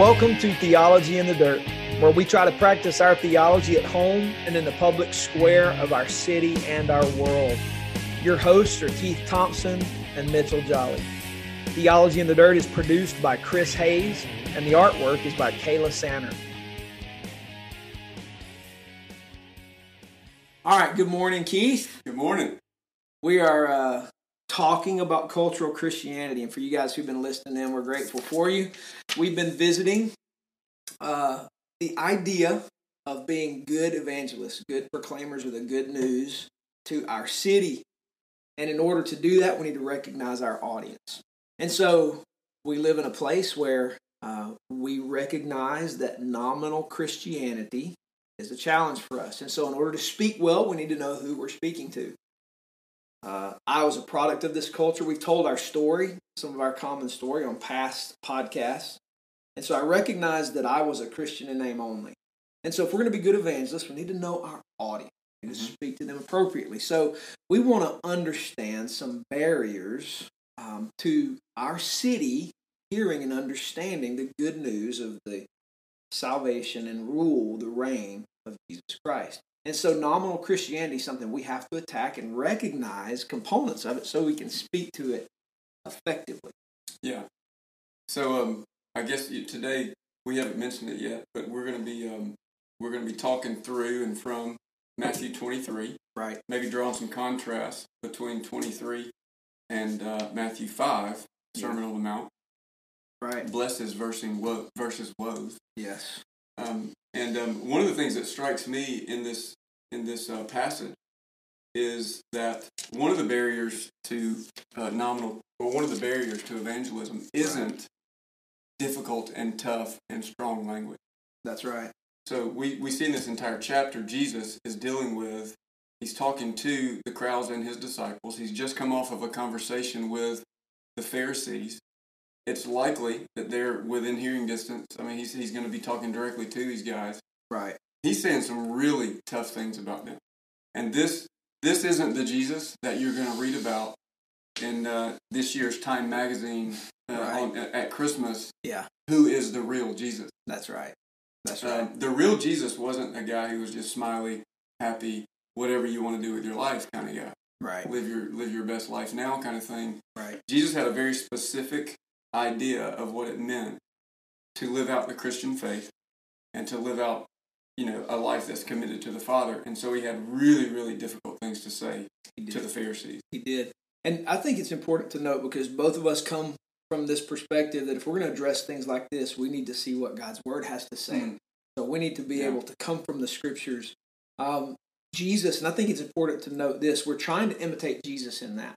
Welcome to Theology in the Dirt, where we try to practice our theology at home and in the public square of our city and our world. Your hosts are Keith Thompson and Mitchell Jolly. Theology in the Dirt is produced by Chris Hayes, and the artwork is by Kayla Sanner. All right, good morning, Keith. Good morning. We are uh, talking about cultural Christianity, and for you guys who've been listening in, we're grateful for you. We've been visiting uh, the idea of being good evangelists, good proclaimers of the good news to our city. And in order to do that, we need to recognize our audience. And so we live in a place where uh, we recognize that nominal Christianity is a challenge for us. And so, in order to speak well, we need to know who we're speaking to. Uh, I was a product of this culture. We've told our story, some of our common story on past podcasts. And so I recognized that I was a Christian in name only. And so if we're going to be good evangelists, we need to know our audience. and mm-hmm. speak to them appropriately. So we want to understand some barriers um, to our city hearing and understanding the good news of the salvation and rule, the reign of Jesus Christ. And so nominal Christianity is something we have to attack and recognize components of it so we can speak to it effectively. Yeah. So um, I guess today we haven't mentioned it yet, but we're going to be um, we're going to be talking through and from Matthew 23. Right. Maybe drawing some contrast between 23 and uh, Matthew 5, Sermon yeah. on the Mount. Right. Blesses versus, wo- versus woes. Yes. Um, and um, one of the things that strikes me in this in this uh, passage is that one of the barriers to uh, nominal, or one of the barriers to evangelism, isn't right. difficult and tough and strong language. That's right. So we, we see in this entire chapter, Jesus is dealing with, he's talking to the crowds and his disciples. He's just come off of a conversation with the Pharisees it's likely that they're within hearing distance. I mean, he's, he's going to be talking directly to these guys. Right. He's saying some really tough things about them. And this this isn't the Jesus that you're going to read about in uh, this year's Time magazine uh, right. on, at Christmas. Yeah. Who is the real Jesus? That's right. That's uh, right. the real Jesus wasn't a guy who was just smiley, happy, whatever you want to do with your life kind of guy. Right. Live your live your best life now kind of thing. Right. Jesus had a very specific idea of what it meant to live out the Christian faith and to live out, you know, a life that's committed to the Father. And so he had really, really difficult things to say to the Pharisees. He did. And I think it's important to note because both of us come from this perspective that if we're going to address things like this, we need to see what God's Word has to say. Mm. So we need to be yeah. able to come from the Scriptures. Um, Jesus, and I think it's important to note this, we're trying to imitate Jesus in that.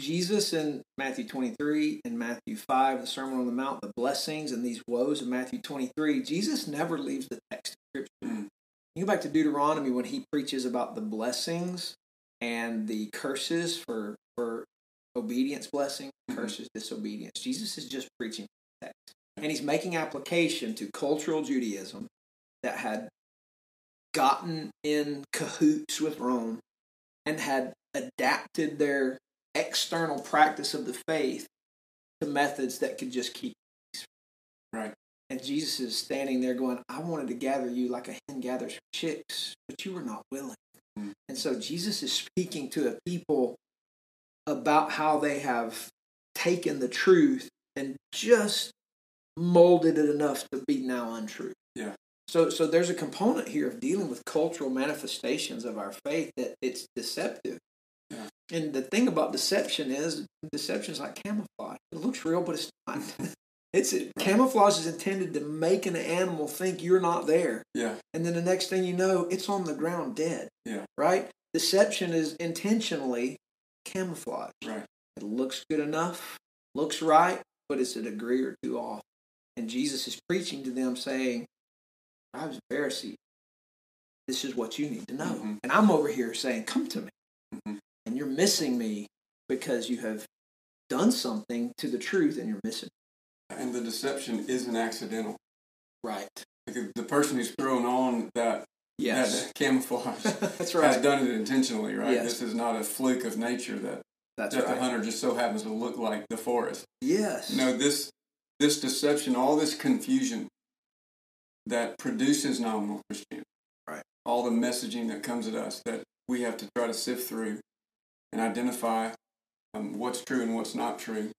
Jesus in Matthew 23 and Matthew 5, the Sermon on the Mount, the blessings and these woes of Matthew 23, Jesus never leaves the text of Scripture. Mm. You go back to Deuteronomy when he preaches about the blessings and the curses for, for obedience blessing, mm-hmm. curses disobedience. Jesus is just preaching the text. And he's making application to cultural Judaism that had gotten in cahoots with Rome and had adapted their external practice of the faith to methods that could just keep peace. Right. And Jesus is standing there going, I wanted to gather you like a hen gathers chicks, but you were not willing. Mm. And so Jesus is speaking to a people about how they have taken the truth and just molded it enough to be now untrue. Yeah. So so there's a component here of dealing with cultural manifestations of our faith that it's deceptive. And the thing about deception is deception is like camouflage. It looks real, but it's not. it's camouflage is intended to make an animal think you're not there. Yeah. And then the next thing you know, it's on the ground dead. Yeah. Right? Deception is intentionally camouflage. Right. It looks good enough, looks right, but it's a degree or two off. And Jesus is preaching to them saying, I was a Pharisee. This is what you need to know. Mm-hmm. And I'm over here saying, Come to me. Mm-hmm and you're missing me because you have done something to the truth and you're missing. And the deception isn't accidental. Right. Because the person who's thrown on that, yes. that camouflage That's right. has done it intentionally, right? Yes. This is not a fluke of nature that, That's that right. the hunter just so happens to look like the forest. Yes. No, this this deception, all this confusion that produces nominal Christianity. Right. All the messaging that comes at us that we have to try to sift through and identify um, what's true and what's not true.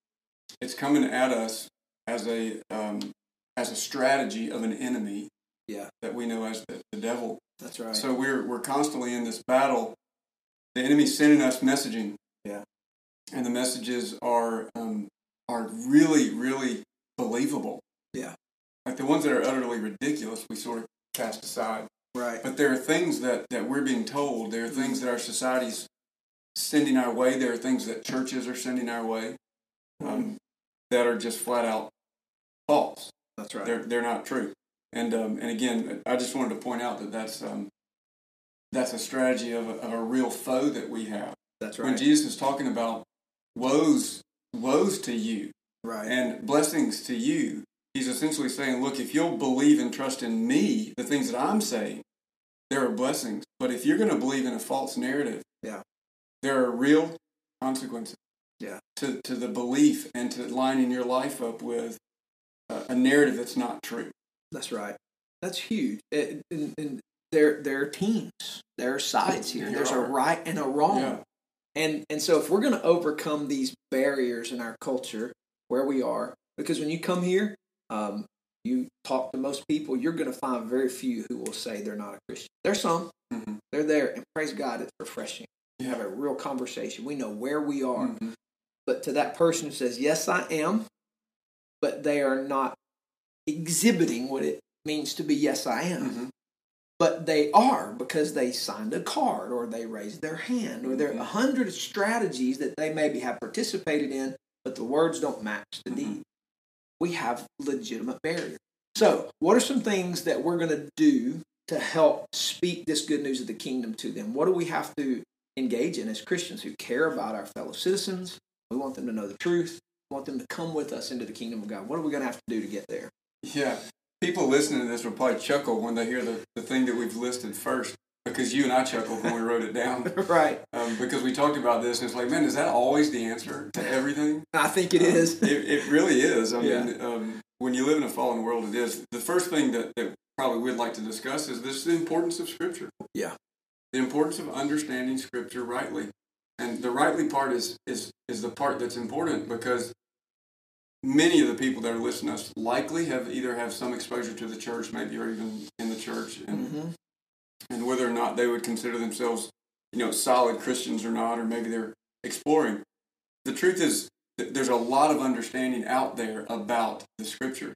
It's coming at us as a um, as a strategy of an enemy Yeah. that we know as the, the devil. That's right. So we're we're constantly in this battle. The enemy's sending us messaging. Yeah. And the messages are um, are really really believable. Yeah. Like the ones that are utterly ridiculous, we sort of cast aside. right. But there are things that that we're being told. There are things that our society's sending our way. There are things that churches are sending our way um, that are just flat out false. That's right. They're they're not true. And um, and again, I just wanted to point out that that's um, that's a strategy of a, of a real foe that we have. That's right. When. Jesus is talking about woes woes to you right. and blessings to you, he's essentially saying, look, if you'll believe and trust in me, the things that I'm saying, there are blessings. But if you're going to believe in a false narrative, Yeah. There are real consequences. Yeah. To to the belief and to lining your life up with a, a narrative that's not true. That's right. That's huge. It, and, and there, there are teams. There are sides here. There There's a right and a wrong. Yeah. And and so if we're going to overcome these barriers in our culture where we are, because when you come here, um, you talk to most people, you're going to find very few who will say they're not a Christian. There's some. Mhm. They're there, and praise God, it's refreshing. Have a real conversation. We know where we are. Mhm. But to that person who says, "Yes, I am," but they are not exhibiting what it means to be "Yes, I am." Mhm. but they are because they signed a card or they raised their hand or there are a hundred strategies that they maybe have participated in but the words don't match the Mhm. deed we have legitimate barriers so what are some things that we're going to do to help speak this good news of the kingdom to them what do we have to engage in as christians who care about our fellow citizens we want them to know the truth we want them to come with us into the kingdom of god what are we going to have to do to get there Yeah. People listening to this will probably chuckle when they hear the, the thing that we've listed first because you and I chuckled when we wrote it down right um, because we talked about this and it's like, man, is that always the answer to everything? i think it is It, it really is. I Yeah. mean, um, when you live in a fallen world, it is. The first thing that, that probably we'd like to discuss is this the importance of Scripture. Yeah. The importance of understanding Scripture rightly. And the rightly part is, is, is the part that's important because many of the people that are listening to us likely have either have some exposure to the church, maybe or even in the church, and, hmm and whether or not they would consider themselves, you know, solid Christians or not, or maybe they're exploring. The truth is, that there's a lot of understanding out there about the scriptures,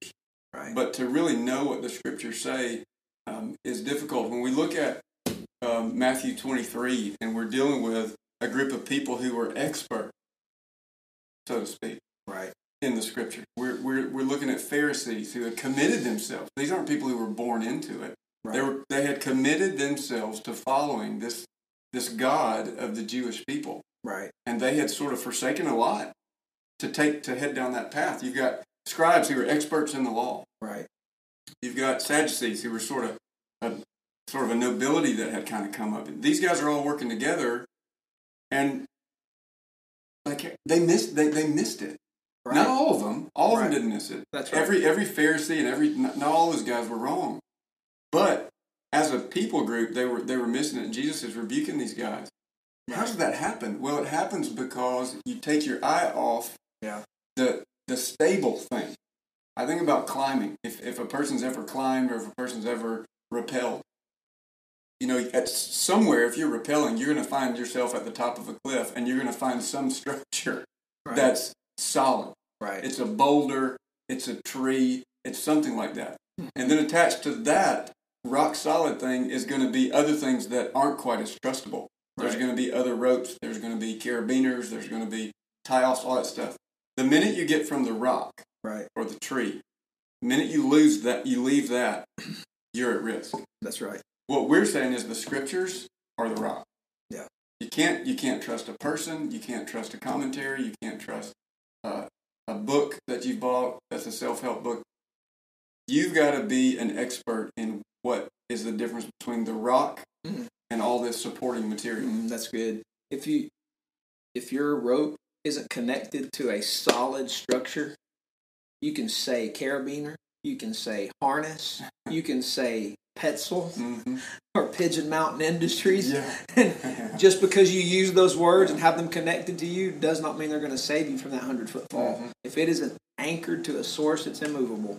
right but to really know what the scriptures say um, is difficult. When we look at um, Matthew 23, and we're dealing with a group of people who were expert, so to speak, right in the scripture. We're, we're, we're looking at Pharisees who had committed themselves. These aren't people who were born into it. They were they had committed themselves to following this this God of the Jewish people, right and they had sort of forsaken a lot to take to head down that path. You've got scribes who are experts in the law. right You've got Sadducees who were sort of a sort of a nobility that had kind of come up. These guys are all working together, and like they missed they, they missed it. right Not all of them. All of them didn't miss it. That's right. Every every Pharisee and every not, not all those guys were wrong, but as a people group, they were they were missing it. And Jesus is rebuking these guys. How does that happen? Well, it happens because you take your eye off Yeah. the the stable thing. I think about climbing. If if a person's ever climbed or if a person's ever rappelled, you know, at somewhere if you're rappelling, you're going to find yourself at the top of a cliff, and you're going to find some structure right that's solid. right It's a boulder, it's a tree, it's something like that. Hmm. And then attached to that rock solid thing is going to be other things that aren't quite as trustable. There's Right. going to be other ropes, there's going to be carabiners, there's going to be tie offs, all that stuff. The minute you get from the rock right or the tree, the minute you lose that, you leave that, you're at risk. that's right What we're saying is the scriptures are the rock. Yeah. You can't you can't trust a person. You can't trust a commentary. You can't trust uh, a book that you've bought that's a self help book. You've got to be an expert in what is the difference between the rock Mhm. and all this supporting material. Mm, that's good if you if your rope isn't connected to a solid structure You can say carabiner. You can say harness. You can say Petzl hmm or Pigeon Mountain Industries. Yeah. And just because you use those words and have them connected to you does not mean they're going to save you from that hundred foot fall. Mhm. If it isn't anchored to a source that's immovable,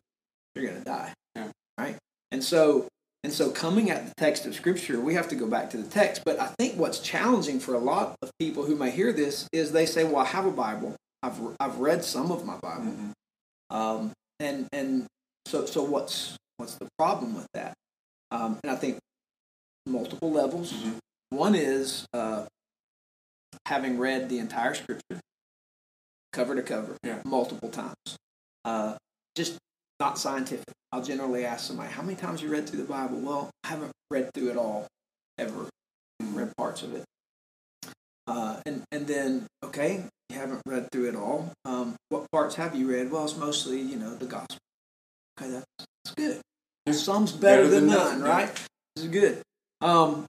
you're going to die. Yeah. Right. And so, and so, coming at the text of Scripture, we have to go back to the text. But I think what's challenging for a lot of people who may hear this is they say, "Well, I have a Bible. I've I've read some of my Bible, Mhm. um, and and so so what's what's the problem with that?" Um, and I think multiple levels. Mhm. One is uh, having read the entire Scripture, cover to cover, Yeah. multiple times. Uh, just not scientific. I'll generally ask somebody, "How many times you read through the Bible?" Well, I haven't read through it all ever. Read parts of it. Uh, and and then okay, you haven't read through it all. Um, what parts have you read? Well, it's mostly you know the gospel. Okay, that's, that's good. Some's better, Better than, than none, yeah. right? This is good. Um,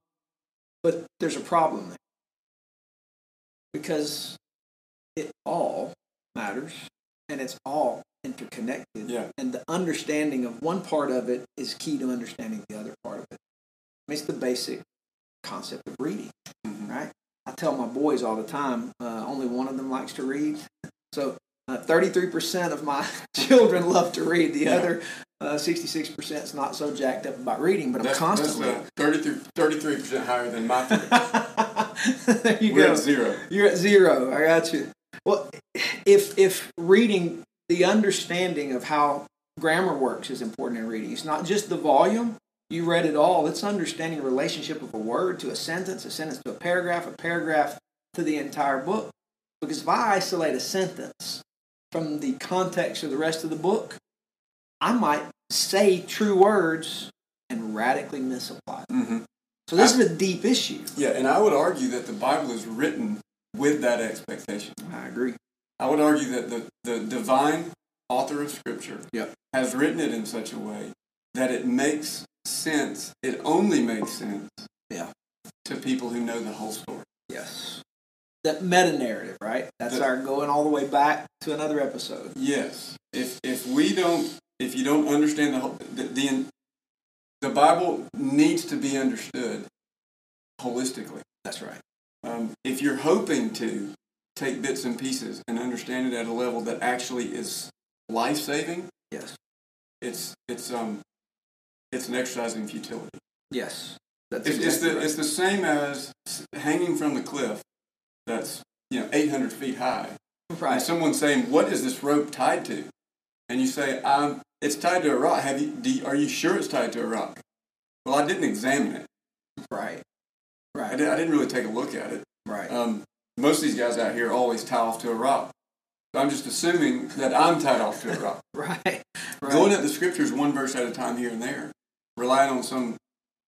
but there's a problem there because it all matters and it's all interconnected. Yeah. And the understanding of one part of it is key to understanding the other part of it. I mean, it's the basic concept of reading, Mhm. right? I tell my boys all the time, uh, only one of them likes to read. So uh, 33% of my children love to read. The Yeah. other uh, 66% is not so jacked up about reading, but I'm constantly. that's uh, 33 percent higher than my there you We're go. at zero. You're at zero. I got you. Well, if if reading the understanding of how grammar works is important in reading, it's not just the volume. You read it all. It's understanding the relationship of a word to a sentence, a sentence to a paragraph, a paragraph to the entire book. Because if I isolate a sentence from the context of the rest of the book, I might say true words and radically misapply. them. hmm So this is a deep issue. Yeah, and I would argue that the Bible is written with that expectation. I agree. I would argue that the, the divine author of Scripture Yep. has written it in such a way that it makes sense. It only makes sense Yeah. to people who know the whole story. Yes. That meta narrative, right? That's The- our going all the way back to another episode. Yes. If if we don't, if you don't understand the whole, the, the the Bible needs to be understood holistically. That's right. Um, if you're hoping to take bits and pieces and understand it at a level that actually is life saving, Yes. it's it's um it's an exercise in futility. Yes. That's It's, it's the right. it's the same as hanging from the cliff that's you know 800 feet high, and right. someone saying, "What is this rope tied to?" And you say, "Um, it's tied to a rock. Have you? Do you, are you sure it's tied to a rock?" Well, I didn't examine it. Right. I, Right. did, I didn't really take a look at it. Right. Um, most of these guys out here always tie off to a rock. So I'm just assuming that I'm tied off to a rock. Right. Right. Going at the scriptures one verse at a time here and there, relying on some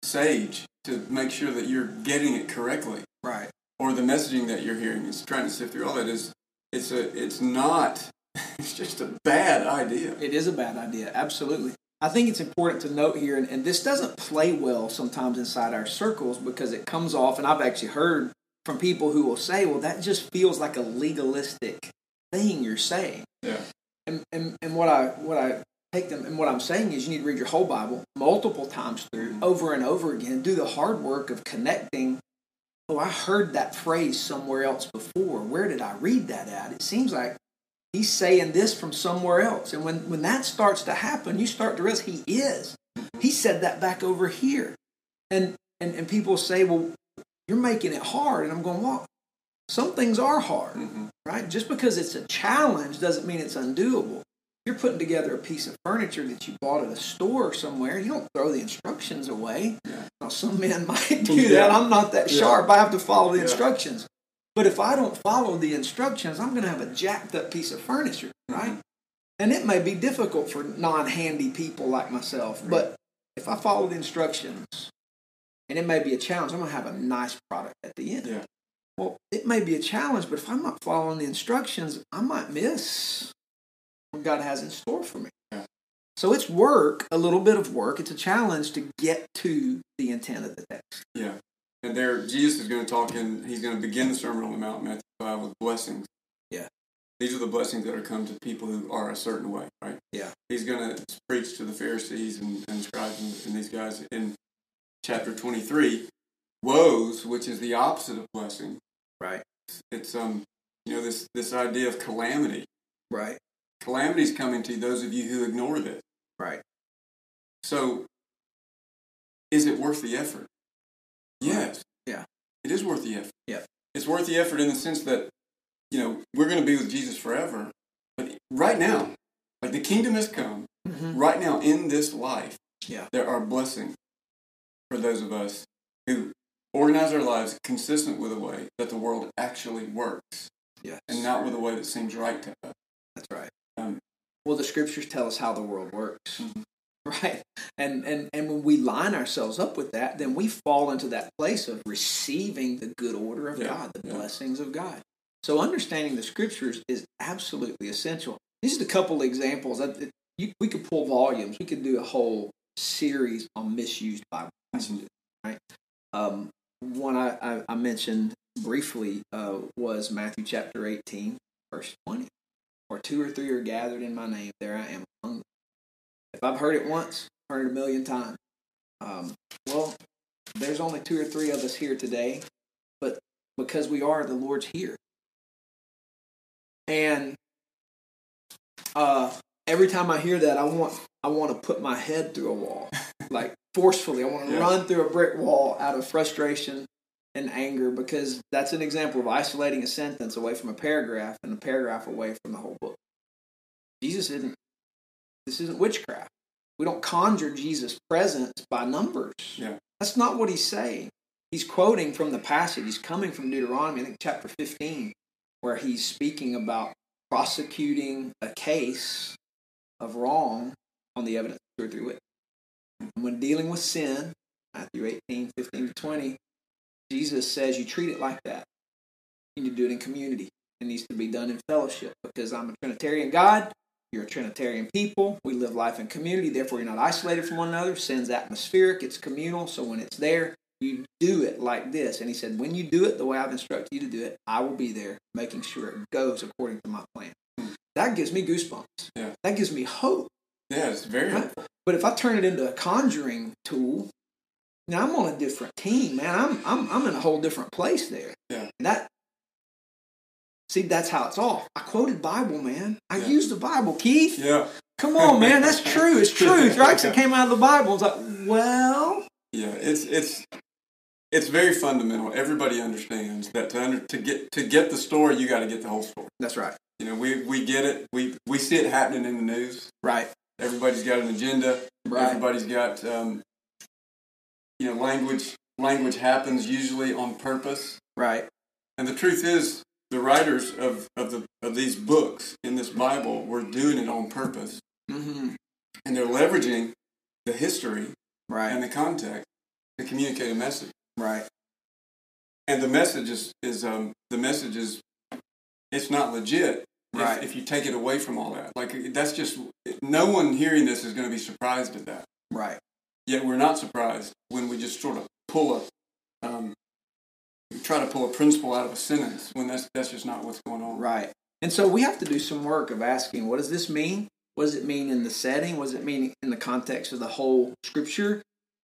sage to make sure that you're getting it correctly, Right. or the messaging that you're hearing is trying to sift through all that is it's a it's not it's just a bad idea. It is a bad idea. Absolutely. I think it's important to note here, and, and this doesn't play well sometimes inside our circles because it comes off, and I've actually heard from people who will say, well, that just feels like a legalistic thing you're saying. Yeah. And, and, and what I what I take them and what I'm saying is you need to read your whole Bible multiple times through, mm-hmm. over and over again. Do the hard work of connecting. Oh, I heard that phrase somewhere else before. Where did I read that at? It seems like he's saying this from somewhere else. And when, when that starts to happen, you start to realize he is. He said that back over here. And and, and people say, Well, you're making it hard. And I'm going, Well, some things are hard hmm right? Just because it's a challenge doesn't mean it's undoable. You're putting together a piece of furniture that you bought at a store somewhere. You don't throw the instructions away. Yeah. Now, some men might do Yeah. that. I'm not that Yeah. sharp. I have to follow the instructions. But if I don't follow the instructions, I'm going to have a jacked up piece of furniture, right? And it may be difficult for non handy people like myself. But if I follow the instructions, and it may be a challenge, I'm going to have a nice product at the end. Yeah. Well, it may be a challenge, but if I'm not following the instructions, I might miss what God has in store for me. Yeah. So it's work, a little bit of work. It's a challenge to get to the intent of the text. Yeah. And there, Jesus is going to talk in, he's going to begin the Sermon on the Mount, Matthew 5, with blessings. Yeah. these are the blessings that are come to people who are a certain way, right? Yeah. He's going to preach to the Pharisees and, and scribes and, and these guys in chapter 23. Woes, which is the opposite of blessing. Right. It's, um, you know, this, this idea of calamity. Right. Calamity is coming to those of you who ignore this. Right. So, is it worth the effort? Yes. Yeah. It is worth the effort. Yeah. It's worth the effort in the sense that, you know, we're going to be with Jesus forever. But right now, like the kingdom has come, Mm-hmm. right now in this life, Yeah. there are blessings for those of us who organize our lives consistent with the way that the world actually works Yes. and not with the way that seems right to us. That's right. Um, Well, the scriptures tell us how the world works. Mhm. Right. And, and and when we line ourselves up with that, then we fall into that place of receiving the good order of Yeah, God, the yeah. blessings of God. So understanding the scriptures is absolutely essential. These are a couple examples. That you, we could pull volumes. We could do a whole series on misused Bible passages. Right. Um, one I, I, I mentioned briefly uh, was Matthew chapter 18, verse 20. Where two or three are gathered in my name, there I am. If I've heard it once, heard it a million times. Um, well, there's only two or three of us here today, but because we are, the Lord's here. And uh, every time I hear that, I want I want to put my head through a wall, like forcefully. I want to Yeah. run through a brick wall out of frustration and anger because that's an example of isolating a sentence away from a paragraph and a paragraph away from the whole book. Jesus isn't. This isn't witchcraft. We don't conjure Jesus' presence by numbers. Yeah. That's not what he's saying. He's quoting from the passage. He's coming from Deuteronomy, I think chapter 15, where he's speaking about prosecuting a case of wrong on the evidence of two or three witnesses. And when dealing with sin, Matthew 18, 15 to 20, Jesus says you treat it like that. You need to do it in community. It needs to be done in fellowship because I'm a Trinitarian God. You're a Trinitarian people. We live life in community. Therefore, you're not isolated from one another. Sin's atmospheric. It's communal. So when it's there, you do it like this. And he said, when you do it the way I've instructed you to do it, I will be there making sure it goes according to my plan. That gives me goosebumps. Yeah. That gives me hope. Yeah, it's very Right. But if I turn it into a conjuring tool, now I'm on a different team, man. I'm I'm I'm in a whole different place there. Yeah. And that see, that's how it's off. I quoted Bible, man. I Yeah. used the Bible, Keith. Yeah. Come on, man. That's true. It's truth, right? 'Cause it came out of the Bible. It's like, well, Yeah, it's it's it's very fundamental. Everybody understands that to under, to get to get the story, you got to get the whole story. that's right. You know, we we get it. We we see it happening in the news. Right. Everybody's got an agenda. Right. Everybody's got um, you know language. Language happens usually on purpose. Right. And the truth is, the writers of, of the of these books in this Bible were doing it on purpose, Mm-hmm. and they're leveraging the history and the context to communicate a message. Right. And the message is, is um, the message is it's not legit if, Right. if you take it away from all that. Like that's just no one hearing this is going to be surprised at that. Right. Yet we're not surprised when we just sort of pull a um, try to pull a principle out of a sentence when that's that's just not what's going on. Right. And so we have to do some work of asking, what does this mean? What does it mean in the setting? What does it mean in the context of the whole scripture?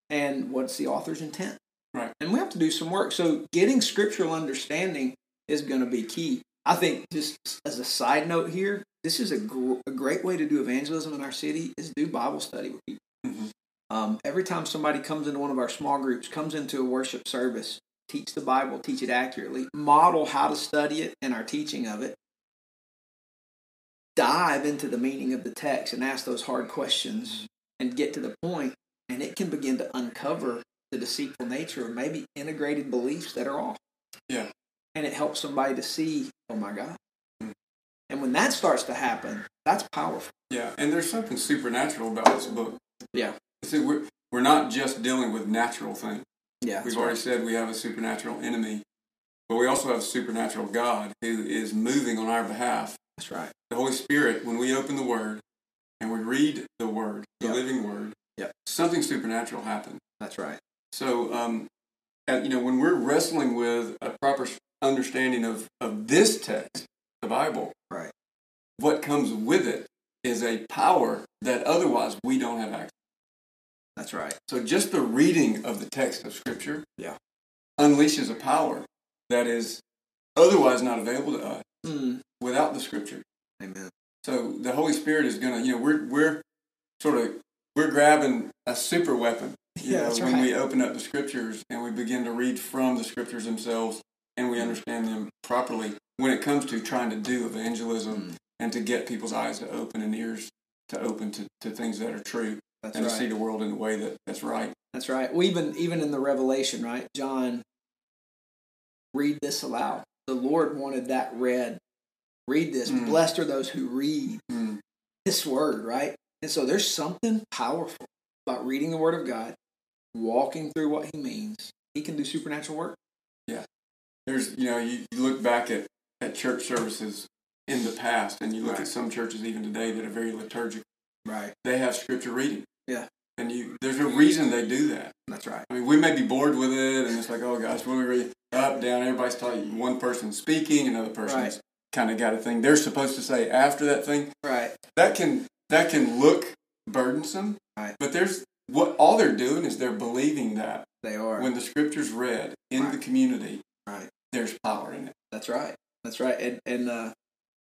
And what's the author's intent? Right. And we have to do some work. So getting scriptural understanding is going to be key. I think just as a side note here, this is a, gr- a great way to do evangelism in our city is do Bible study with people. Mhm. Um, every time somebody comes into one of our small groups, comes into a worship service, teach the Bible, teach it accurately, model how to study it and our teaching of it, dive into the meaning of the text and ask those hard questions and get to the point, and it can begin to uncover the deceitful nature of maybe integrated beliefs that are off. Yeah. And it helps somebody to see, oh my God. Mm. And when that starts to happen, that's powerful. Yeah, and there's something supernatural about this book. Yeah. See, we're we're not just dealing with natural things. Yeah. We've already said we have a supernatural enemy, but we also have a supernatural God who is moving on our behalf. That's right. The Holy Spirit, when we open the Word and we read the Word, the Yep. living Word, Yep. something supernatural happens. That's right. So, um, and, you know, when we're wrestling with a proper understanding of, of this text, the Bible, Right. what comes with it is a power that otherwise we don't have access. That's right. So just the reading of the text of Scripture, Yeah. unleashes a power that is otherwise not available to us Mm. without the Scripture. Amen. So the Holy Spirit is gonna, you know, we're we're sort of we're grabbing a super weapon. You Yeah, know, when right. we open up the Scriptures and we begin to read from the Scriptures themselves and we understand them properly. When it comes to trying to do evangelism Mm. and to get people's eyes to open and ears to open to, to things that are true That's and to see the world in a way that, that's right. That's right. Well, even even in the Revelation, right? John, read this aloud. The Lord wanted that read. Read this. Mm. Blessed are those who read Mm. this word, right? And so there's something powerful about reading the Word of God, walking through what He means. He can do supernatural work. Yeah. There's you know you, you look back at, at church services in the past and you look Right. at some churches even today that are very liturgical Right. they have scripture reading Yeah. and you there's a reason they do that That's right. i mean we may be bored with it and it's like oh gosh are we reading up down everybody's talking one person's speaking another person's Right. kind of got a thing they're supposed to say after that thing Right. that can that can look burdensome Right. but there's what all they're doing is they're believing that They are. when the scripture's read in Right. the community Right. there's power in it That's right. That's right. And and uh,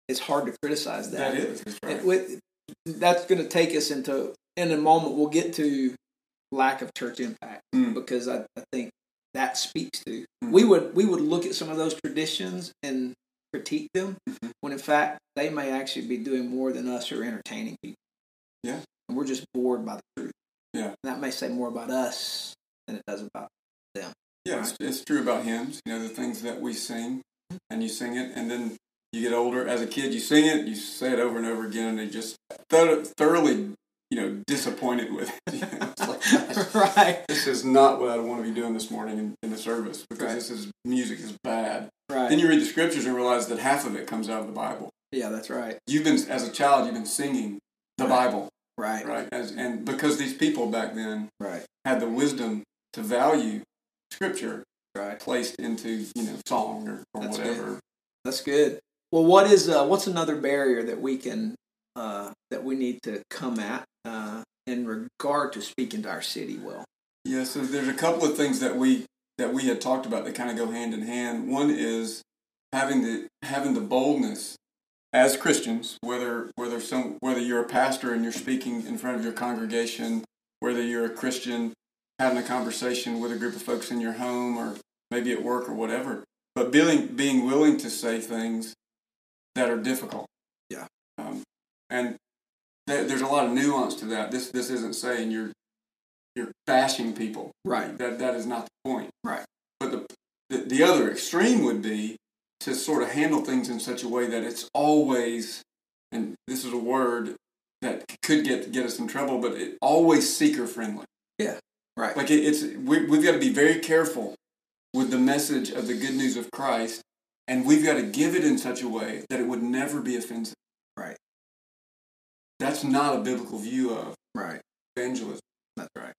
it's hard to criticize that. that is that's right. It, with, that's going to take us into in a moment. We'll get to lack of church impact Mm. because I, I think that speaks to Mm. we would we would look at some of those traditions and critique them Mhm. when in fact they may actually be doing more than us are entertaining people. Yeah. and we're just bored by the truth. Yeah. and that may say more about us than it does about them. Yeah, it's, it's true about hymns. You know, the things that we sing, and you sing it, and then you get older. As a kid, you sing it, you say it over and over again, and they just thoroughly, you know, disappointed with it. You know, it's like, right, this is not what I want to be doing this morning in, in the service because Right. this is music is bad. right. Then you read the scriptures and realize that half of it comes out of the Bible. yeah, that's right. You've been, as a child, you've been singing the Right. Bible, Right, right? As, and because these people back then right, had the wisdom to value scripture, right. placed into you know song or, or That's whatever. That's good. Well, what is uh, what's another barrier that we can uh, that we need to come at uh, in regard to speaking to our city well? Yeah, so there's a couple of things that we that we had talked about that kind of go hand in hand. One is having the having the boldness as Christians, whether whether some whether you're a pastor and you're speaking in front of your congregation, whether you're a Christian having a conversation with a group of folks in your home or maybe at work or whatever, but being being willing to say things that are difficult. Yeah. Um, and there's a lot of nuance to that. This this isn't saying you're you're bashing people. Right. That that is not the point. Right. But the, the the other extreme would be to sort of handle things in such a way that it's always, and this is a word that could get get us in trouble, but it always seeker friendly. Yeah. Right. Like it, it's we, we've got to be very careful with the message of the good news of Christ, and we've got to give it in such a way that it would never be offensive. That's not a biblical view of Right. evangelism. That's right.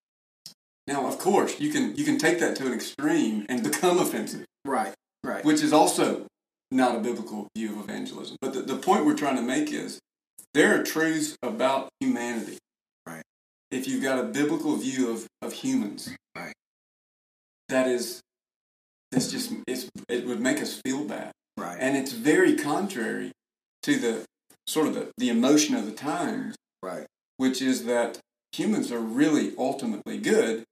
Now, of course, you can you can take that to an extreme and become offensive, Right. Right. which is also not a biblical view of evangelism. But the, the point we're trying to make is there are truths about humanity. Right. If you've got a biblical view of, of humans, Right. that is it's just it's, it would make us feel bad. Right. And it's very contrary to the sort of the, the emotion of the times right. which is that humans are really ultimately good.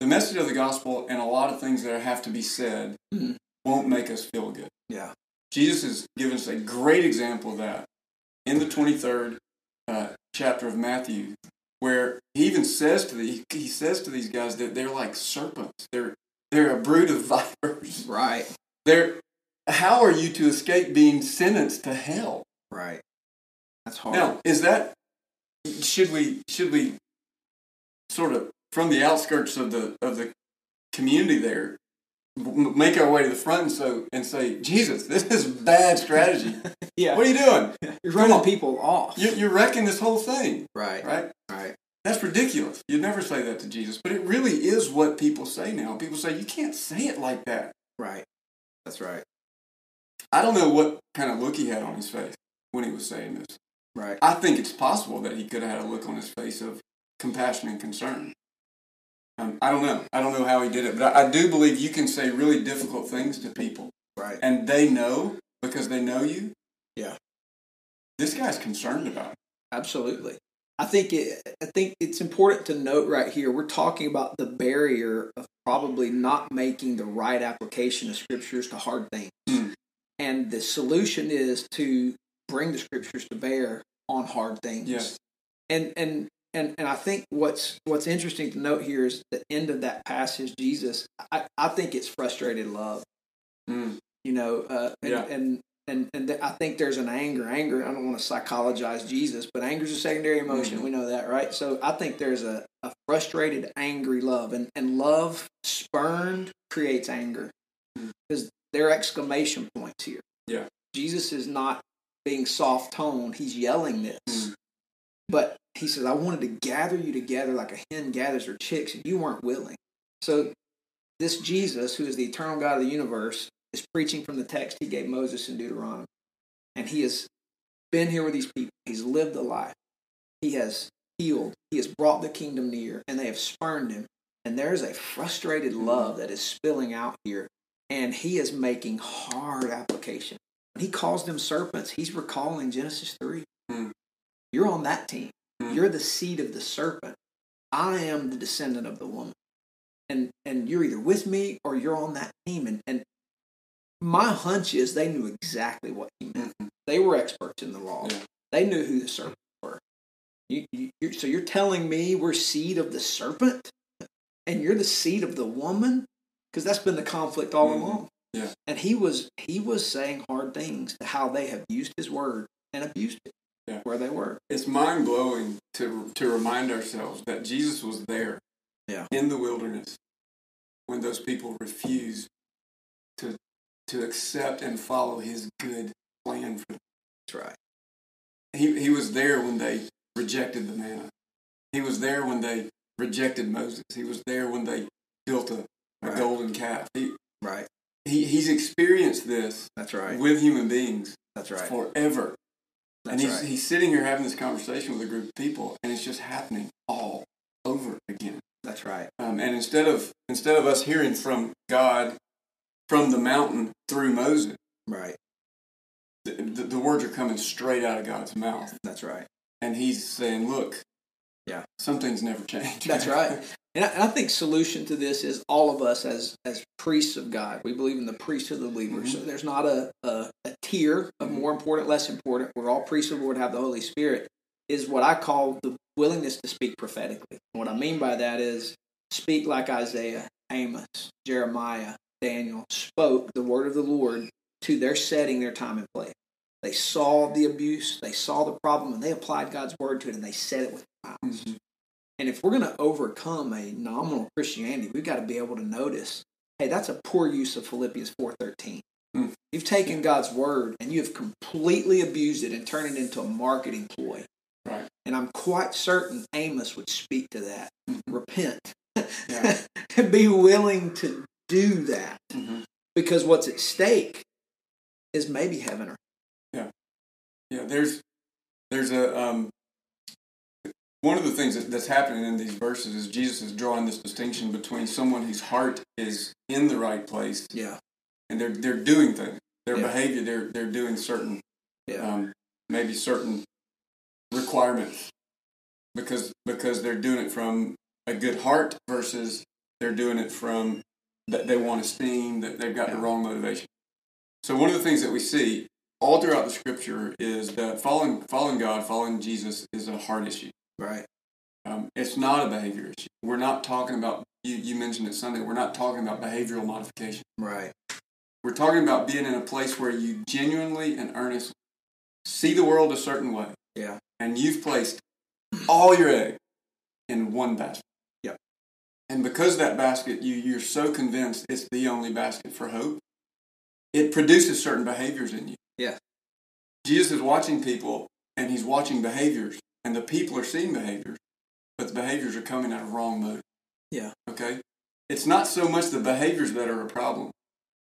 The message of the gospel and a lot of things that have to be said Mhm. won't make us feel good. Yeah. Jesus has given us a great example of that in the 23rd uh, chapter of Matthew, where he even says to the he says to these guys that they're like serpents. They're they're a brood of vipers. Right. They're how are you to escape being sentenced to hell? That's hard. Now, is that should we should we sort of from the outskirts of the of the community there make our way to the front and so and say Jesus, this is bad strategy. yeah. What are you doing? You're running people off. You, you're wrecking this whole thing, right. right? Right. That's ridiculous. You'd never say that to Jesus, but it really is what people say now. People say you can't say it like that. Right. That's right. I don't know what kind of look he had on his face when he was saying this. Right. I think it's possible that he could have had a look on his face of compassion and concern. Um, I don't know. I don't know how he did it, but I, I do believe you can say really difficult things to people, Right. and they know because they know you. Yeah. This guy's concerned about it. Absolutely. I think it, I think it's important to note right here. We're talking about the barrier of probably not making the right application of scriptures to hard things, Mm. and the solution is to bring the scriptures to bear on hard things. Yes. And and and and I think what's what's interesting to note here is the end of that passage. Jesus, I, I think it's frustrated love. Mm. You know, uh, and, Yeah. and and and th- I think there's an anger. Anger. I don't want to psychologize Jesus, but anger is a secondary emotion. Mhm. We know that, right? So I think there's a, a frustrated, angry love, and and love spurned creates anger Mhm. because there are exclamation points here. Yeah. Jesus is not being soft toned; he's yelling this. Mhm. But he says, "I wanted to gather you together like a hen gathers her chicks, and you weren't willing." So this Jesus, who is the eternal God of the universe, is preaching from the text he gave Moses in Deuteronomy. And he has been here with these people. He's lived a life. He has healed. He has brought the kingdom near, and they have spurned him. And there's a frustrated love that is spilling out here. And he is making hard application. He calls them serpents, he's recalling Genesis 3. Hmm. You're on that team. Hmm. You're the seed of the serpent. I am the descendant of the woman and and you're either with me or you're on that team. And and my hunch is they knew exactly what he meant. Mhm. They were experts in the law. Yeah. They knew who the serpents were. You, you, you're, so you're telling me we're seed of the serpent, and you're the seed of the woman, because that's been the conflict all Mhm. along. Yeah. And he was he was saying hard things to how they have used his word and abused it Yeah. where they were. It's mind blowing to to remind ourselves that Jesus was there, Yeah. in the wilderness, when those people refused to to accept and follow His good plan for them. That's right. He he was there when they rejected the manna. He was there when they rejected Moses. He was there when they built a, a Right. golden calf. He, Right. He he's experienced this That's right. with human beings That's right. forever. and That's he's, right. he's sitting here having this conversation with a group of people, and it's just happening all over again. That's right. Um, and instead of instead of us hearing from God from the mountain through Moses, Right. the, the, the words are coming straight out of God's mouth, That's right. and He's saying, "Look, Yeah. some things never change." That's right. And I, and I think solution to this is all of us as as priests of God. We believe in the priesthood of the believers. So there's not a, a, a tier of Mhm. more important, less important. We're all priests of the Lord, have the Holy Spirit. Is what I call the willingness to speak prophetically. And what I mean by that is speak like Isaiah, Amos, Jeremiah, Daniel spoke the word of the Lord to their setting, their time and place. They saw the abuse, they saw the problem, and they applied God's word to it, and they said it with mouths. Mhm. And if we're going to overcome a nominal Christianity, we've got to be able to notice, hey, that's a poor use of Philippians 4:13. Mm. You've taken God's word and you have completely abused it and turned it into a marketing ploy. Right. And I'm quite certain Amos would speak to that. Mhm. Repent. Yeah. and be willing to do that. Mhm. Because what's at stake is maybe heaven or Yeah. Yeah, there's there's a um, one of the things that, that's happening in these verses is Jesus is drawing this distinction between someone whose heart is in the right place yeah. and they're they're doing things, their Yeah. behavior, they're they're doing certain Yeah. um, maybe certain requirements because because they're doing it from a good heart versus they're doing it from that they want esteem that they've got the wrong motivation. So one of the things that we see all throughout the scripture is that following following God, following Jesus is a heart issue. Right. Um, it's not a behavior issue. We're not talking about you. You mentioned it Sunday. We're not talking about behavioral modification. Right. We're talking about being in a place where you genuinely and earnestly see the world a certain way. Yeah. And you've placed all your eggs in one basket. Yep. And because that basket, you, you're so convinced it's the only basket for hope, it produces certain behaviors in you. Yeah. Jesus is watching people and he's watching behaviors, and the people are seeing behaviors, but the behaviors are coming out of wrong motive. Yeah. Okay? It's not so much the behaviors that are a problem.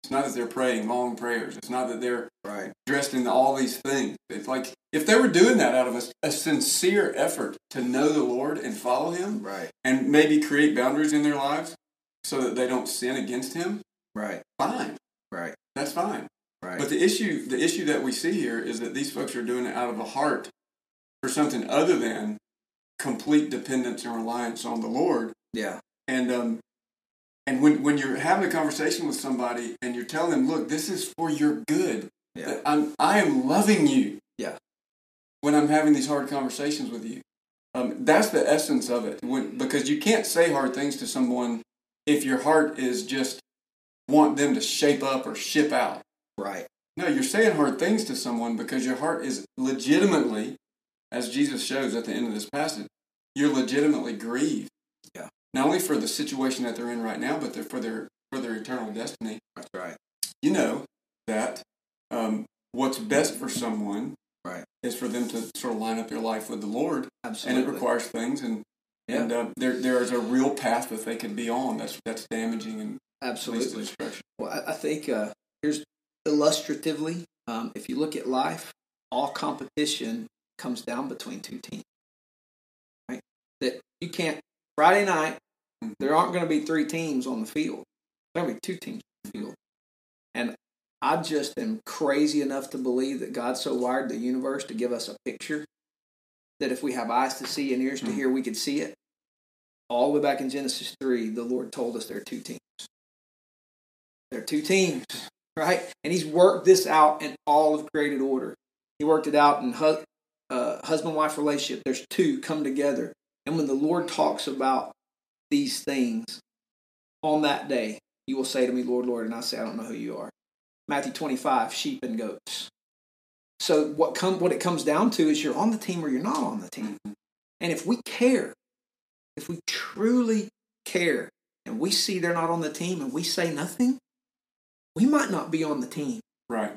It's not that they're praying long prayers. It's not that they're Right. dressed in all these things. It's like if they were doing that out of a, a sincere effort to know the Lord and follow Him, Right. and maybe create boundaries in their lives so that they don't sin against Him, Right. fine. Right. That's fine. Right. But the issue, the issue that we see here is that these folks are doing it out of a heart for something other than complete dependence and reliance on the Lord. yeah. And um, and when when you're having a conversation with somebody and you're telling them, look, this is for your good. Yeah. I'm I am loving you. Yeah. When I'm having these hard conversations with you, um, that's the essence of it. When because you can't say hard things to someone if your heart is just want them to shape up or ship out. Right. No, you're saying hard things to someone because your heart is legitimately, as Jesus shows at the end of this passage, you're legitimately grieved. Yeah. Not only for the situation that they're in right now, but they're for their for their eternal destiny. That's right. You know that um, what's best for someone Right. is for them to sort of line up their life with the Lord, Absolutely. and it requires things, and Yeah. and uh, there there is a real path that they could be on that's that's damaging and Absolutely. destruction. Well, I, I think uh, here's illustratively, um, if you look at life, all competition comes down between two teams. Right? That you can't Friday night. There aren't going to be three teams on the field. There'll be two teams on the field, and I just am crazy enough to believe that God so wired the universe to give us a picture that if we have eyes to see and ears to Mhm. hear, we could see it. All the way back in Genesis 3, the Lord told us there are two teams. There are two teams, right? And He's worked this out in all of created order. He worked it out in uh, husband wife relationship. There's two come together. And when the Lord talks about these things on that day, you will say to me, Lord, Lord, and I say, I don't know who you are. Matthew 25, sheep and goats. So what come what it comes down to is you're on the team or you're not on the team. And if we care, if we truly care, and we see they're not on the team and we say nothing, we might not be on the team. Right.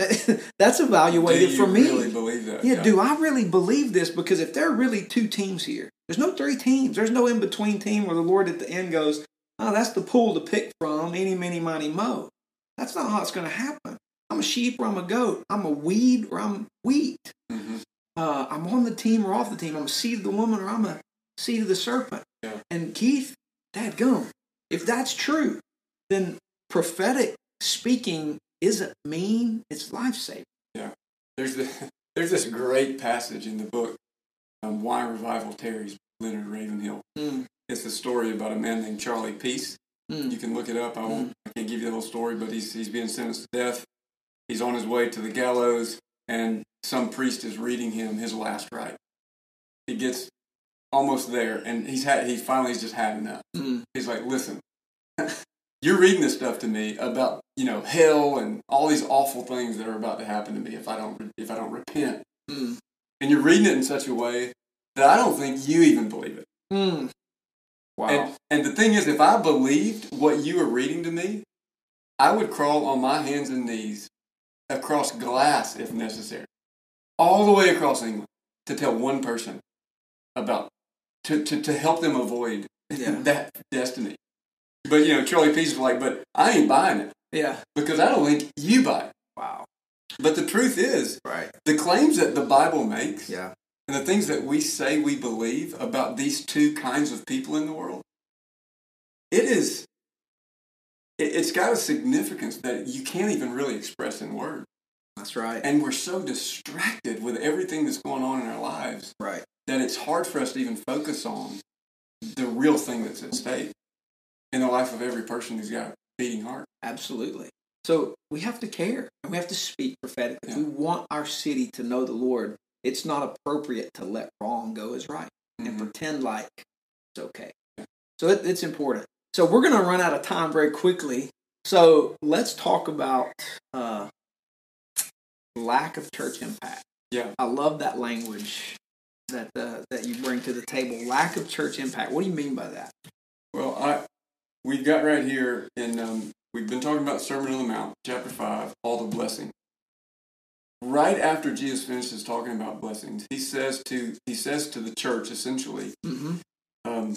That, that's evaluated for me. Really believe that? yeah, do I really believe this? Because if there are really two teams here, there's no three teams. There's no in between team where the Lord at the end goes, oh, that's the pool to pick from, any, many, miny, mo. That's not how it's going to happen. I'm a sheep or I'm a goat. I'm a weed or I'm wheat. hmm Uh, I'm on the team or off the team. I'm a seed of the woman or I'm a seed of the serpent. Yeah. And Keith, Dad, gum. If that's true, then prophetic speaking isn't mean, it's life saving. Yeah. There's the, there's this great passage in the book, um, Why Revival Tarries, Leonard Ravenhill. Mm, It's a story about a man named Charlie Peace. mm, You can look it up. I won't. I can't give you the whole story, but he's he's being sentenced to death. He's on his way to the gallows, and some priest is reading him his last rite. He gets almost there, and he's had he finally has just had enough. mm. He's like, "Listen, you're reading this stuff to me about you know hell and all these awful things that are about to happen to me if I don't if I don't repent." Mm, and you're reading it in such a way that I don't think you even believe it. mm. Wow. And, and the thing is, if I believed what you were reading to me, I would crawl on my hands and knees across glass if necessary, all the way across England to tell one person about, to, to, to help them avoid Yeah. that destiny. But, you know, Charlie Peace was like, but I ain't buying it yeah. because I don't think you buy it. Wow. But the truth is, Right. the claims that the Bible makes Yeah. and the things that we say we believe about these two kinds of people in the world, it is, it, it's got a significance that you can't even really express in words. That's right. And we're so distracted with everything that's going on in our lives Right. that it's hard for us to even focus on the real thing that's at stake in the life of every person who's got a beating heart. Absolutely. So we have to care and we have to speak prophetically. If Yeah. we want our city to know the Lord, it's not appropriate to let wrong go as right and Mhm. pretend like it's okay. So it, it's important. So we're going to run out of time very quickly. So let's talk about uh, lack of church impact. Yeah. I love that language that uh, that you bring to the table. Lack of church impact. What do you mean by that? Well, I we've got right here in um, we've been talking about Sermon on the Mount, chapter five, all the blessing. Right after Jesus finishes talking about blessings, he says to he says to the church essentially, Mm-hmm. um,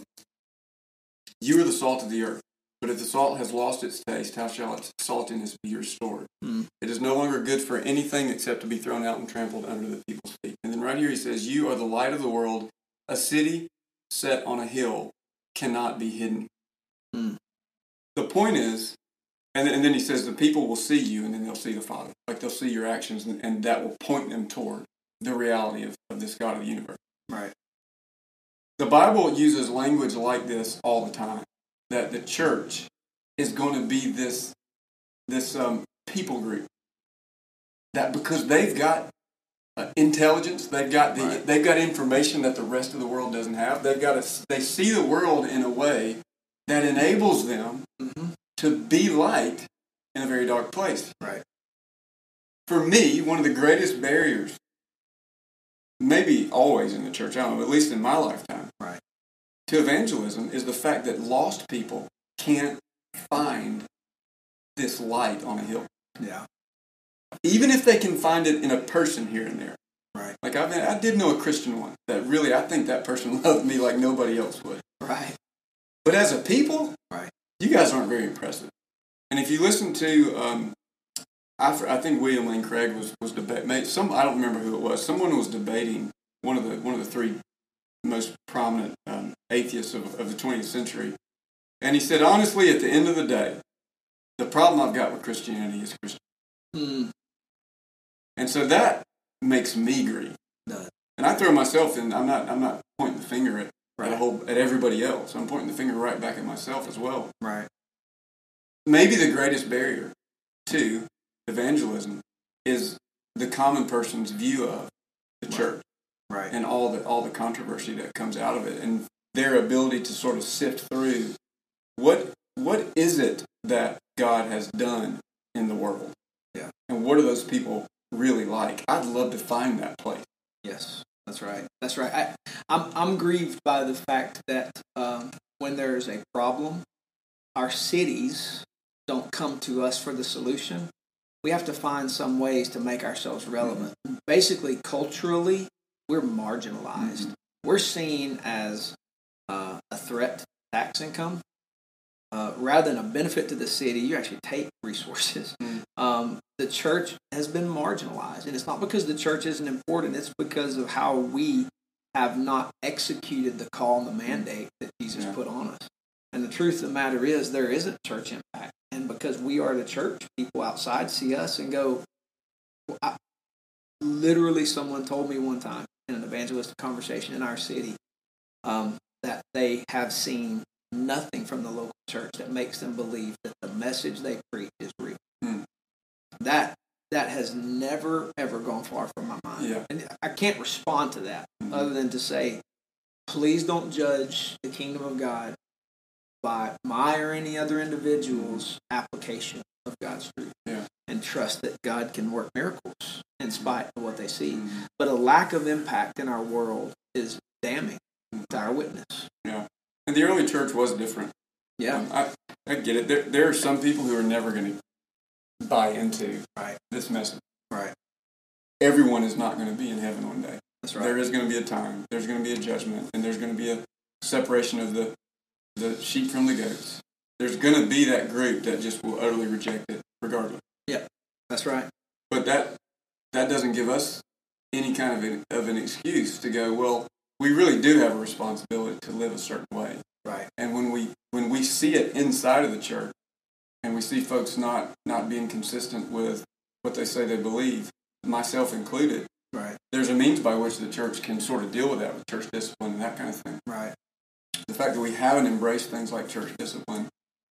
"You are the salt of the earth. But if the salt has lost its taste, how shall its saltiness be restored? Mm. It is no longer good for anything except to be thrown out and trampled under the people's feet. And then right here he says, You are the light of the world. A city set on a hill cannot be hidden. Mm. The point is, and, and then he says, The people will see you and then they'll see the Father. Like they'll see your actions and, and that will point them toward the reality of, of this God of the universe. Right. The Bible uses language like this all the time. That the church is going to be this this um, people group that because they've got uh, intelligence, they've got the, Right. they've got information that the rest of the world doesn't have. They've got a, they see the world in a way that enables them Mm-hmm. to be light in a very dark place. Right. For me, one of the greatest barriers, maybe always in the church, I don't know, at least in my lifetime, Right. to evangelism is the fact that lost people can't find this light on a hill. Yeah. Even if they can find it in a person here and there. Right. Like I've, I did know a Christian one that really, I think that person loved me like nobody else would. Right. But as a people, Right. you guys aren't very impressive. And if you listen to, um, I, I think William Lane Craig was was debate. Some I don't remember who it was. Someone was debating one of the one of the three most prominent um, atheists of, of the 20th century, and he said honestly, at the end of the day, the problem I've got with Christianity is Christian, Mm. and so that makes me grieve. Does. And I throw myself in. I'm not. I'm not pointing the finger at, at, a whole, at everybody else. I'm pointing the finger right back at myself as well. Right. maybe the greatest barrier to evangelism is the common person's view of the Right. church Right. and all the all the controversy that comes out of it and their ability to sort of sift through what what is it that God has done in the world Yeah. and what are those people really like I'd love to find that place Yes, that's right. That's right. I, I'm I'm grieved by the fact that um, when there's a problem, our cities don't come to us for the solution. We have to find some ways to make ourselves relevant. Basically, culturally, we're marginalized. We're seen as uh, a threat to tax income. Uh, rather than a benefit to the city, you actually take resources. Mm. Um, the church has been marginalized, and it's not because the church isn't important. It's because of how we have not executed the call and the mandate that Jesus Yeah. put on us. And the truth of the matter is, there isn't church impact, and because we are the church, people outside see us and go. Well, I, literally, someone told me one time in an evangelistic conversation in our city um, that they have seen nothing from the local church that makes them believe that the message they preach is real. Hmm. That that has never ever gone far from my mind. Yeah. And I can't respond to that Mhm. other than to say, please don't judge the kingdom of God by my or any other individual's application of God's truth. Yeah. And trust that God can work miracles in spite of what they see. Mhm. But a lack of impact in our world is damning to our witness. And the early church was different Yeah. Um, I, I get it. There, there are some people who are never going to buy into Right. this message. Right. Everyone is not going to be in heaven one day. That's right. There is going to be a time. There's going to be a judgment, and there's going to be a separation of the the sheep from the goats. There's going to be that group that just will utterly reject it, regardless. Yeah, that's right. But that that doesn't give us any kind of an, of an excuse to go. Well, we really do have a responsibility to live a certain way. Right. And when we when we see it inside of the church, and we see folks not not being consistent with what they say they believe, myself included, Right. there's a means by which the church can sort of deal with that with church discipline and that kind of thing. Right. The fact that we haven't embraced things like church discipline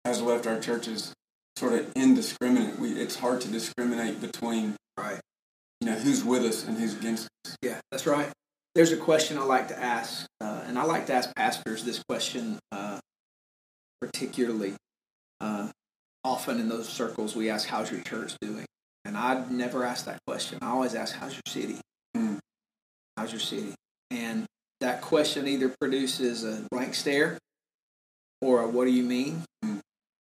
has left our churches sort of indiscriminate. We, it's hard to discriminate between Right. you know who's with us and who's against us. Yeah, that's right. There's a question I like to ask, uh, and I like to ask pastors this question uh, particularly. Uh, often in those circles, we ask, How's your church doing? And I'd never ask that question. I always ask, How's your city? Mm. How's your city? And that question either produces a blank stare or a what do you mean? Mm.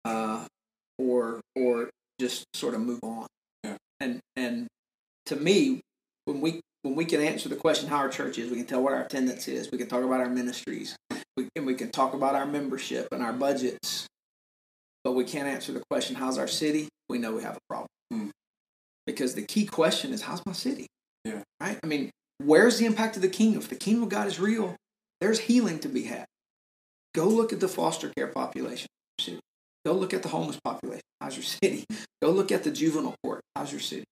Uh, or or just sort of move on. Yeah. And and to me, when we when we can answer the question how our church is, we can tell what our attendance is. We can talk about our ministries, we, and we can talk about our membership and our budgets. but we can't answer the question, how's our city? We know we have a problem. Hmm. Because the key question is, how's my city? Yeah. Right? I mean, where's the impact of the kingdom? If the kingdom of God is real, there's healing to be had. Go look at the foster care population. of your city. Go look at the homeless population. How's your city? Go look at the juvenile court. How's your city?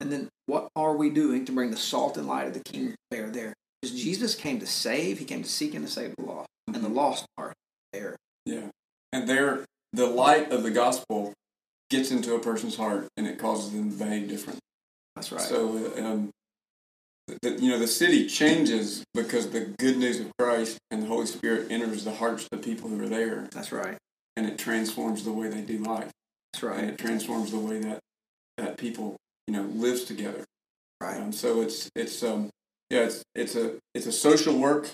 And then what are we doing to bring the salt and light of the kingdom bear there? Because Jesus came to save, he came to seek and to save the lost. And the lost are there. Yeah. And there, the light of the gospel gets into a person's heart and it causes them to behave different. That's right. So, um, the, you know, the city changes because the good news of Christ and the Holy Spirit enters the hearts of the people who are there That's right. and it transforms the way they do life. That's right. And it transforms the way that, that people, you know, lives together. Right. Um, so it's, it's, um, yeah, it's, it's a, it's a social work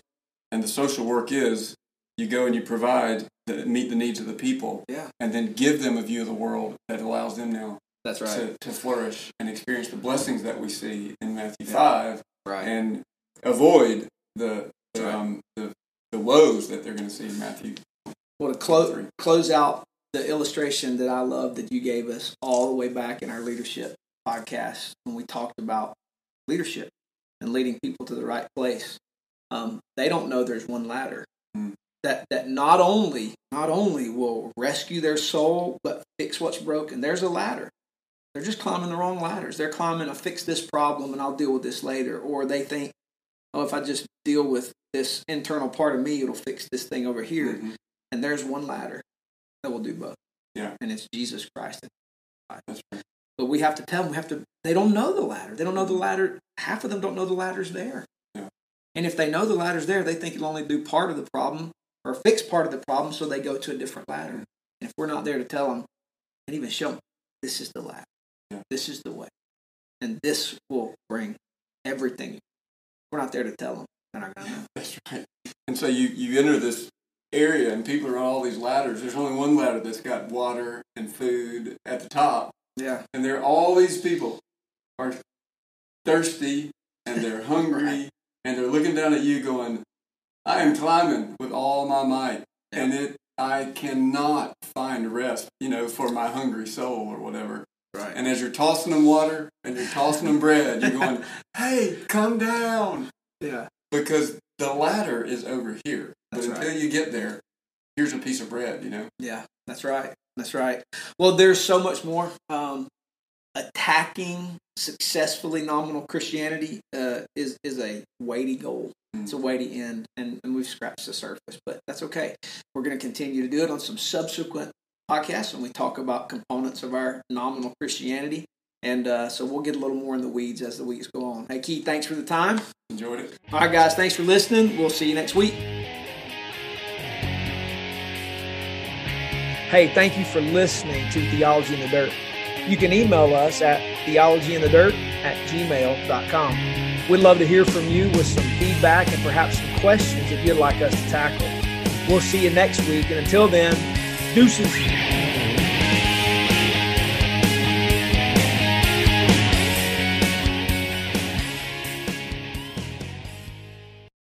and the social work is you go and you provide the, meet the needs of the people Yeah. and then give them a view of the world that allows them now That's right. to, to flourish and experience the blessings that we see in Matthew Yeah. 5 right. and avoid the, the, Right. um, the, the woes that they're going to see in Matthew. Well, to close close out the illustration that I love that you gave us all the way back in our leadership podcast when we talked about leadership and leading people to the right place. Um, they don't know there's one ladder Mm. that that not only not only will rescue their soul but fix what's broken. There's a ladder. They're just climbing the wrong ladders. They're climbing a fix this problem and I'll deal with this later. Or they think, oh, if I just deal with this internal part of me, it'll fix this thing over here. Mhm. And there's one ladder that will do both. Yeah. And it's Jesus Christ. That's right. But we have to tell them, we have to, they don't know the ladder. They don't know the mm-hmm. ladder. Half of them don't know the ladder's there. Yeah. And if they know the ladder's there, they think it'll only do part of the problem or fix part of the problem, so they go to a different ladder. And if we're not there to tell them and even show them, this is the ladder, Yeah. this is the way, and this will bring everything. We're not there to tell them. They're not going to know. That's right. And so you, you enter this area and people are on all these ladders. There's only one ladder that's got water and food at the top. Yeah. And there are all these people are thirsty and they're hungry Right. and they're looking down at you going, I am climbing with all my might. And it I cannot find rest, you know, for my hungry soul or whatever. Right. And as you're tossing them water and you're tossing them bread, you're going, Hey, come down. yeah. Because the ladder is over here. That's but until right. you get there, here's a piece of bread, you know? Yeah, that's right. That's right. Well, there's so much more. Um, attacking successfully nominal Christianity uh, is is a weighty goal. It's a weighty end, and, and we've scratched the surface, but that's okay. We're going to continue to do it on some subsequent podcasts when we talk about components of our nominal Christianity. And uh, so we'll get a little more in the weeds as the weeks go on. Hey, Keith, thanks for the time. Enjoyed it. All right, guys, thanks for listening. We'll see you next week. Hey, thank you for listening to Theology in the Dirt. You can email us at theologyinthedirt at gmail.com. We'd love to hear from you with some feedback and perhaps some questions that you'd like us to tackle. We'll see you next week, and until then, deuces.